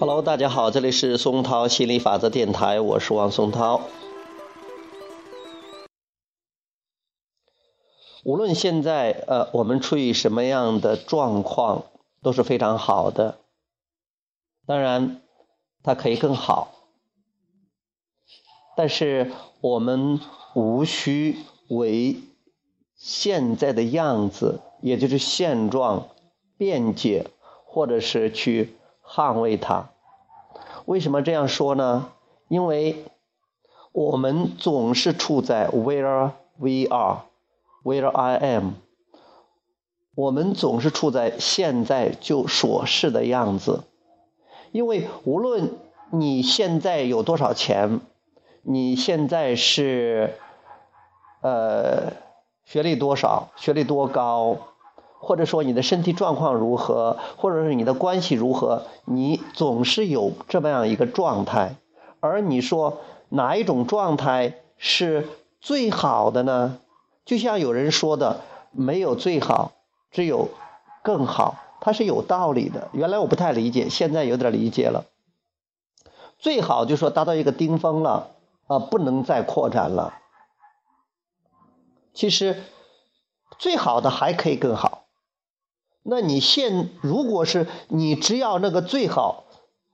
Hello，大家好，这里是松涛心理法则电台，我是王松涛。论现在呃我们处于什么样的状况，都是非常好的。当然，它可以更好，但是我们无需为现在的样子，也就是现状辩解，或者是去。捍卫它，为什么这样说呢？因为我们总是处在 where we are Where I am，我们总是处在现在就所是的样子。因为无论你现在有多少钱，你现在是呃学历多少，学历多高。或者说你的身体状况如何，或者是你的关系如何，你总是有这么样一个状态。而你说哪一种状态是最好的呢？就像有人说的，没有最好，只有更好，它是有道理的。原来我不太理解，现在有点理解了。最好就说达到一个顶峰了，啊，不能再扩展了。其实最好的还可以更好。那你现如果是你只要那个最好，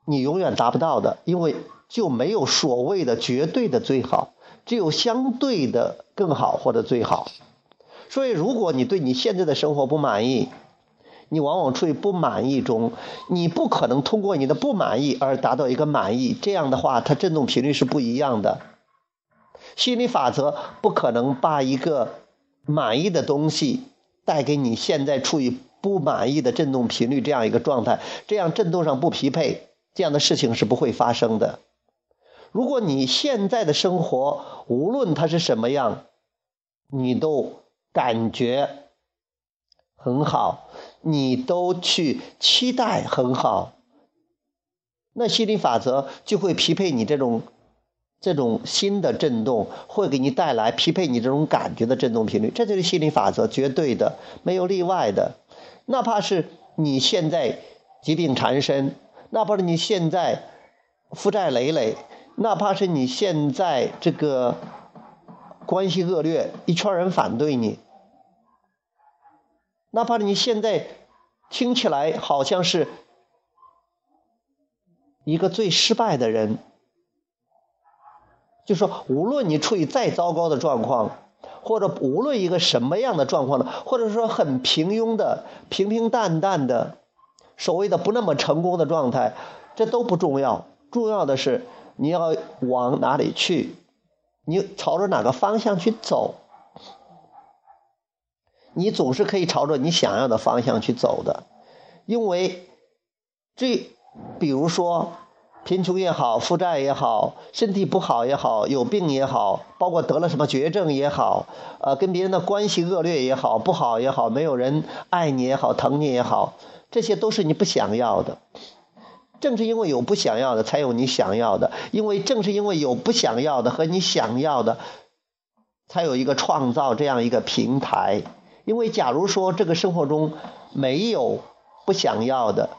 你永远达不到的，因为就没有所谓的绝对的最好，只有相对的更好或者最好。所以，如果你对你现在的生活不满意，你往往处于不满意中，你不可能通过你的不满意而达到一个满意。这样的话，它振动频率是不一样的。心理法则不可能把一个满意的东西带给你现在处于。不满意的振动频率这样一个状态，这样振动上不匹配，这样的事情是不会发生的。如果你现在的生活无论它是什么样，你都感觉很好，你都去期待很好，那心理法则就会匹配你这种这种新的振动，会给你带来匹配你这种感觉的振动频率。这就是心理法则，绝对的，没有例外的。哪怕是你现在疾病缠身，哪怕是你现在负债累累，哪怕是你现在这个关系恶劣，一圈人反对你，哪怕你现在听起来好像是一个最失败的人，就说无论你处于再糟糕的状况。或者无论一个什么样的状况呢，或者说很平庸的、平平淡淡的，所谓的不那么成功的状态，这都不重要。重要的是你要往哪里去，你朝着哪个方向去走，你总是可以朝着你想要的方向去走的，因为这，比如说。贫穷也好，负债也好，身体不好也好，有病也好，包括得了什么绝症也好，呃，跟别人的关系恶劣也好，不好也好，没有人爱你也好，疼你也好，这些都是你不想要的。正是因为有不想要的，才有你想要的。因为正是因为有不想要的和你想要的，才有一个创造这样一个平台。因为假如说这个生活中没有不想要的，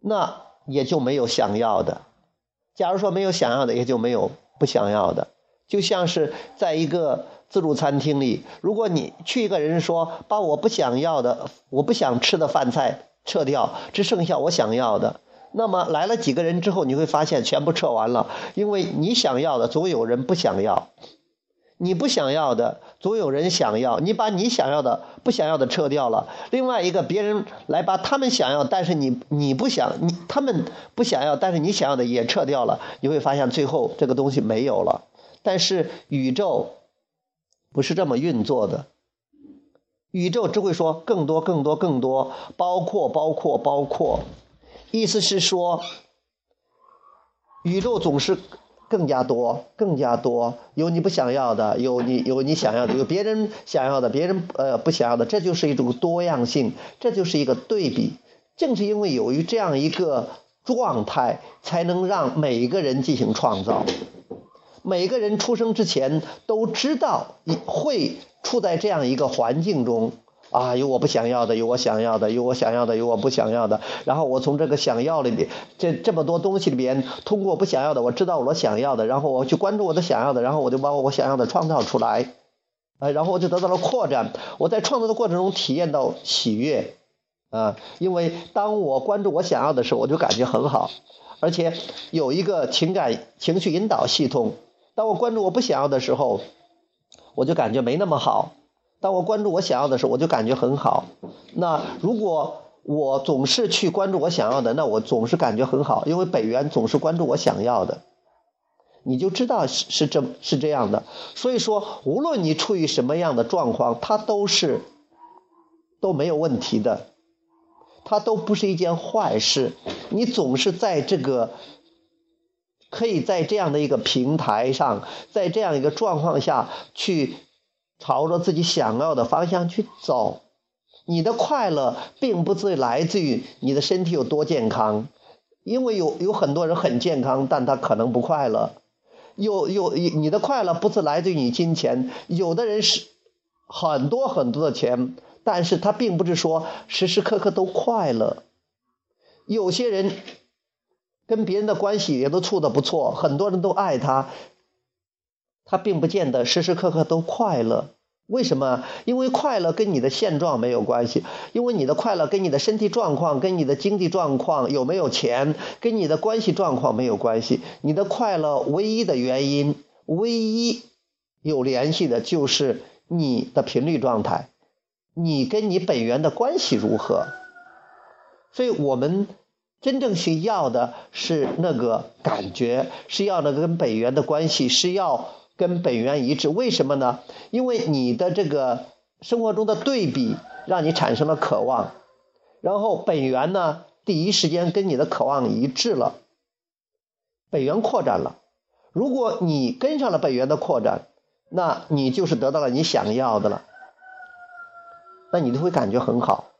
那。也就没有想要的。假如说没有想要的，也就没有不想要的。就像是在一个自助餐厅里，如果你去一个人说把我不想要的、我不想吃的饭菜撤掉，只剩下我想要的，那么来了几个人之后，你会发现全部撤完了，因为你想要的总有人不想要。你不想要的，总有人想要。你把你想要的、不想要的撤掉了，另外一个别人来把他们想要，但是你你不想，你他们不想要，但是你想要的也撤掉了，你会发现最后这个东西没有了。但是宇宙不是这么运作的，宇宙只会说更多、更多、更多，包括、包括、包括，意思是说，宇宙总是。更加多，更加多，有你不想要的，有你有你想要的，有别人想要的，别人呃不想要的，这就是一种多样性，这就是一个对比。正是因为有于这样一个状态，才能让每一个人进行创造。每个人出生之前都知道会处在这样一个环境中。啊，有我不想要的，有我想要的，有我想要的，有我不想要的。然后我从这个想要里边，这这么多东西里边，通过不想要的，我知道我想要的，然后我去关注我的想要的，然后我就把我想要的创造出来，啊，然后我就得到了扩展。我在创造的过程中体验到喜悦，啊，因为当我关注我想要的时候，我就感觉很好，而且有一个情感情绪引导系统。当我关注我不想要的时候，我就感觉没那么好。当我关注我想要的时候，我就感觉很好。那如果我总是去关注我想要的，那我总是感觉很好，因为北元总是关注我想要的。你就知道是是这是这样的。所以说，无论你处于什么样的状况，它都是都没有问题的，它都不是一件坏事。你总是在这个可以在这样的一个平台上，在这样一个状况下去。朝着自己想要的方向去走，你的快乐并不是来自于你的身体有多健康，因为有有很多人很健康，但他可能不快乐。有有你的快乐不是来自于你金钱，有的人是很多很多的钱，但是他并不是说时时刻刻都快乐。有些人跟别人的关系也都处的不错，很多人都爱他。他并不见得时时刻刻都快乐，为什么？因为快乐跟你的现状没有关系，因为你的快乐跟你的身体状况、跟你的经济状况有没有钱、跟你的关系状况没有关系。你的快乐唯一的原因、唯一有联系的就是你的频率状态，你跟你本源的关系如何。所以我们真正需要的是那个感觉，是要那个跟本源的关系，是要。跟本源一致，为什么呢？因为你的这个生活中的对比，让你产生了渴望，然后本源呢，第一时间跟你的渴望一致了，本源扩展了。如果你跟上了本源的扩展，那你就是得到了你想要的了，那你就会感觉很好。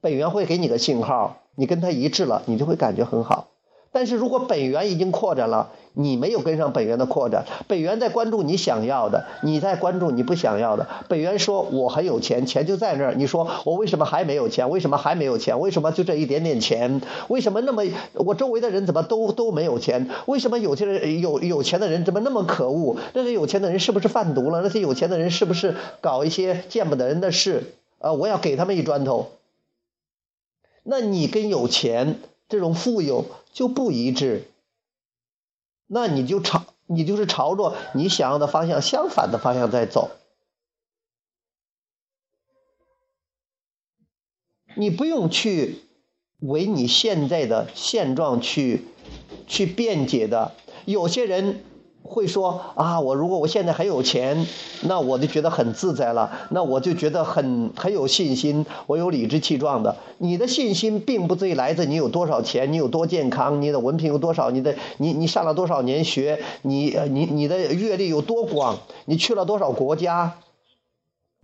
本源会给你个信号，你跟他一致了，你就会感觉很好。但是如果本源已经扩展了，你没有跟上本源的扩展，本源在关注你想要的，你在关注你不想要的。本源说：“我很有钱，钱就在那儿。”你说：“我为什么还没有钱？为什么还没有钱？为什么就这一点点钱？为什么那么我周围的人怎么都都没有钱？为什么有些人有有钱的人怎么那么可恶？那些有钱的人是不是贩毒了？那些有钱的人是不是搞一些见不得人的事？啊，我要给他们一砖头。那你跟有钱这种富有？就不一致，那你就朝你就是朝着你想要的方向相反的方向在走，你不用去为你现在的现状去去辩解的，有些人。会说啊，我如果我现在很有钱，那我就觉得很自在了，那我就觉得很很有信心，我有理直气壮的。你的信心并不在于来自你有多少钱，你有多健康，你的文凭有多少，你的你你上了多少年学，你你你的阅历有多广，你去了多少国家，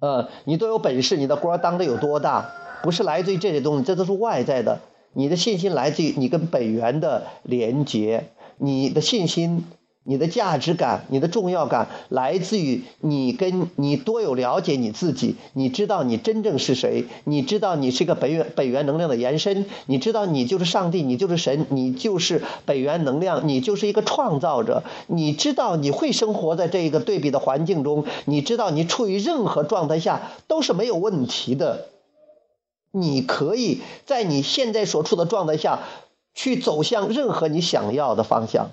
呃，你都有本事，你的官当的有多大，不是来自于这些东西，这都是外在的。你的信心来自于你跟本源的连接，你的信心。你的价值感、你的重要感来自于你跟你多有了解你自己，你知道你真正是谁，你知道你是一个本源本源能量的延伸，你知道你就是上帝，你就是神，你就是本源能量，你就是一个创造者，你知道你会生活在这一个对比的环境中，你知道你处于任何状态下都是没有问题的，你可以在你现在所处的状态下去走向任何你想要的方向。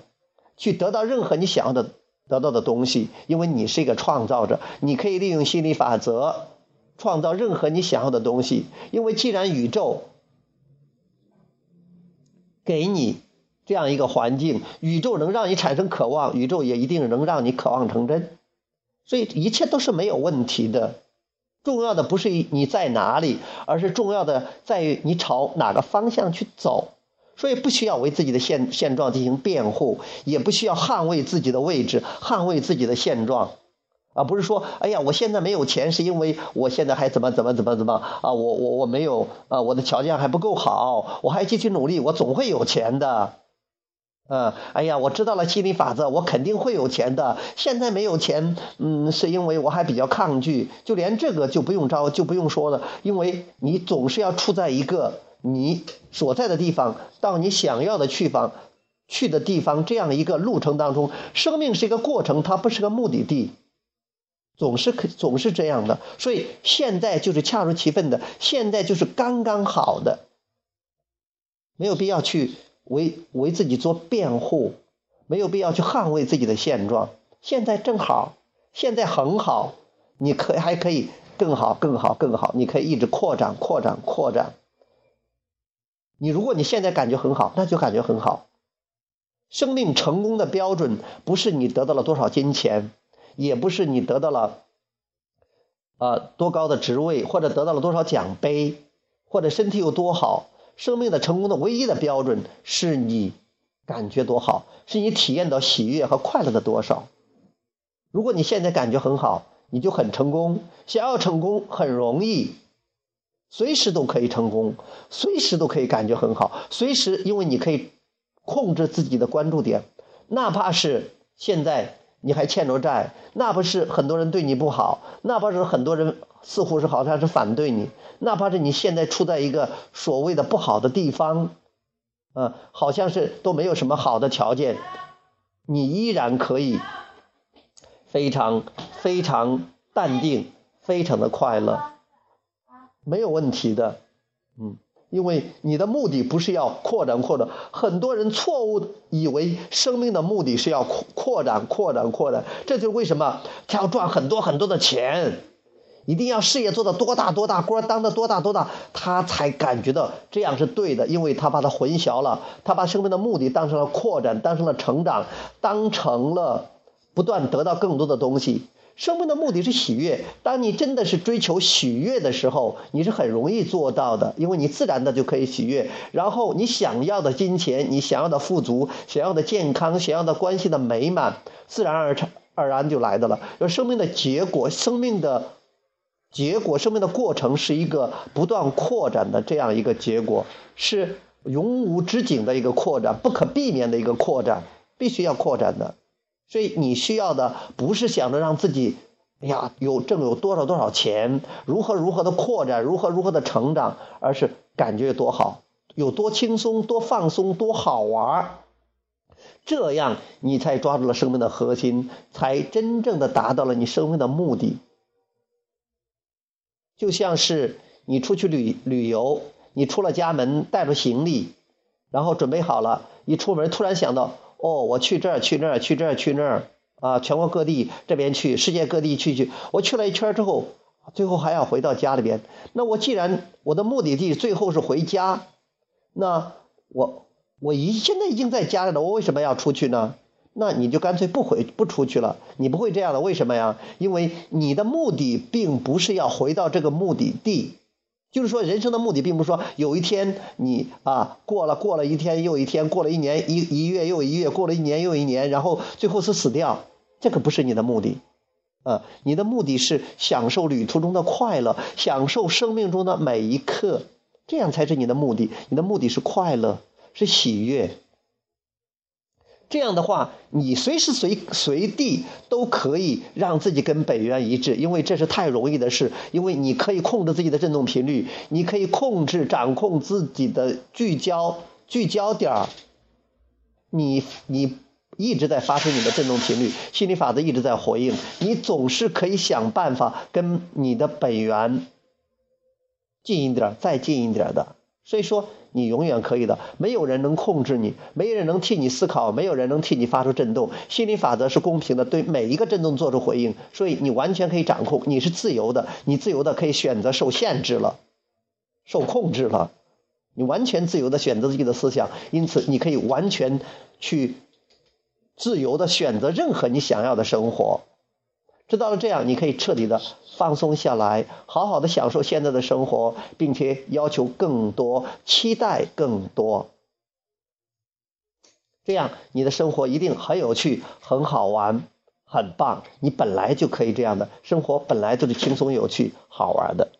去得到任何你想要的得到的东西，因为你是一个创造者，你可以利用心理法则创造任何你想要的东西。因为既然宇宙给你这样一个环境，宇宙能让你产生渴望，宇宙也一定能让你渴望成真。所以一切都是没有问题的。重要的不是你在哪里，而是重要的在于你朝哪个方向去走。所以不需要为自己的现现状进行辩护，也不需要捍卫自己的位置，捍卫自己的现状，而不是说，哎呀，我现在没有钱，是因为我现在还怎么怎么怎么怎么啊，我我我没有啊，我的条件还不够好，我还继续努力，我总会有钱的。嗯，哎呀，我知道了心理法则，我肯定会有钱的。现在没有钱，嗯，是因为我还比较抗拒，就连这个就不用招，就不用说了，因为你总是要处在一个你所在的地方到你想要的去方去的地方这样一个路程当中。生命是一个过程，它不是个目的地，总是可总是这样的。所以现在就是恰如其分的，现在就是刚刚好的，没有必要去。为为自己做辩护，没有必要去捍卫自己的现状。现在正好，现在很好，你可还可以更好、更好、更好，你可以一直扩展、扩展、扩展。你如果你现在感觉很好，那就感觉很好。生命成功的标准不是你得到了多少金钱，也不是你得到了呃多高的职位，或者得到了多少奖杯，或者身体有多好。生命的成功的唯一的标准是你感觉多好，是你体验到喜悦和快乐的多少。如果你现在感觉很好，你就很成功。想要成功很容易，随时都可以成功，随时都可以感觉很好，随时因为你可以控制自己的关注点，哪怕是现在。你还欠着债，那不是很多人对你不好，哪怕是很多人似乎是好像是反对你，哪怕是你现在处在一个所谓的不好的地方，啊，好像是都没有什么好的条件，你依然可以非常非常淡定，非常的快乐，没有问题的，嗯。因为你的目的不是要扩展扩展，很多人错误以为生命的目的是要扩扩展扩展扩展，这就是为什么他要赚很多很多的钱，一定要事业做到多大多大，官当的多大多大，他才感觉到这样是对的，因为他把它混淆了，他把生命的目的当成了扩展，当成了成长，当成了不断得到更多的东西。生命的目的是喜悦。当你真的是追求喜悦的时候，你是很容易做到的，因为你自然的就可以喜悦。然后你想要的金钱、你想要的富足、想要的健康、想要的关系的美满，自然而成而然就来的了。而生命的结果、生命的结果、生命的过程，是一个不断扩展的这样一个结果，是永无止境的一个扩展，不可避免的一个扩展，必须要扩展的。所以你需要的不是想着让自己，哎呀，有挣有多少多少钱，如何如何的扩展，如何如何的成长，而是感觉有多好，有多轻松，多放松，多好玩这样你才抓住了生命的核心，才真正的达到了你生命的目的。就像是你出去旅旅游，你出了家门，带着行李，然后准备好了，一出门突然想到。哦，我去这儿，去那儿，去这儿，去那儿，啊，全国各地这边去，世界各地去去。我去了一圈之后，最后还要回到家里边。那我既然我的目的地最后是回家，那我我已现在已经在家里了，我为什么要出去呢？那你就干脆不回不出去了。你不会这样的，为什么呀？因为你的目的并不是要回到这个目的地。就是说，人生的目的并不是说有一天你啊过了过了一天又一天，过了一年一一月又一月，过了一年又一年，然后最后是死掉，这可不是你的目的，啊，你的目的是享受旅途中的快乐，享受生命中的每一刻，这样才是你的目的。你的目的是快乐，是喜悦。这样的话，你随时随随地都可以让自己跟本源一致，因为这是太容易的事。因为你可以控制自己的振动频率，你可以控制、掌控自己的聚焦、聚焦点儿。你你一直在发出你的振动频率，心理法则一直在回应，你总是可以想办法跟你的本源近一点、再近一点的。所以说。你永远可以的，没有人能控制你，没有人能替你思考，没有人能替你发出震动。心理法则是公平的，对每一个震动做出回应，所以你完全可以掌控，你是自由的，你自由的可以选择受限制了，受控制了，你完全自由的选择自己的思想，因此你可以完全去自由的选择任何你想要的生活。知道了这样，你可以彻底的放松下来，好好的享受现在的生活，并且要求更多，期待更多。这样你的生活一定很有趣、很好玩、很棒。你本来就可以这样的生活，本来就是轻松、有趣、好玩的。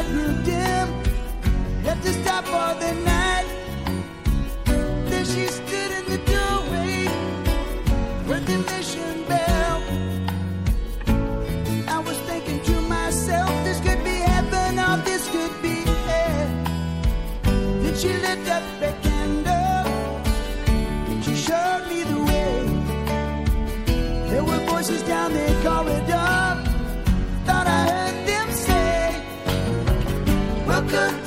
light grew dim. Had to stop for the night. Then she stood in the doorway with the mission bell. I was thinking to myself, this could be heaven or this could be hell. Then she lit up a candle she showed me the way. There were voices down the corridor. 잠깐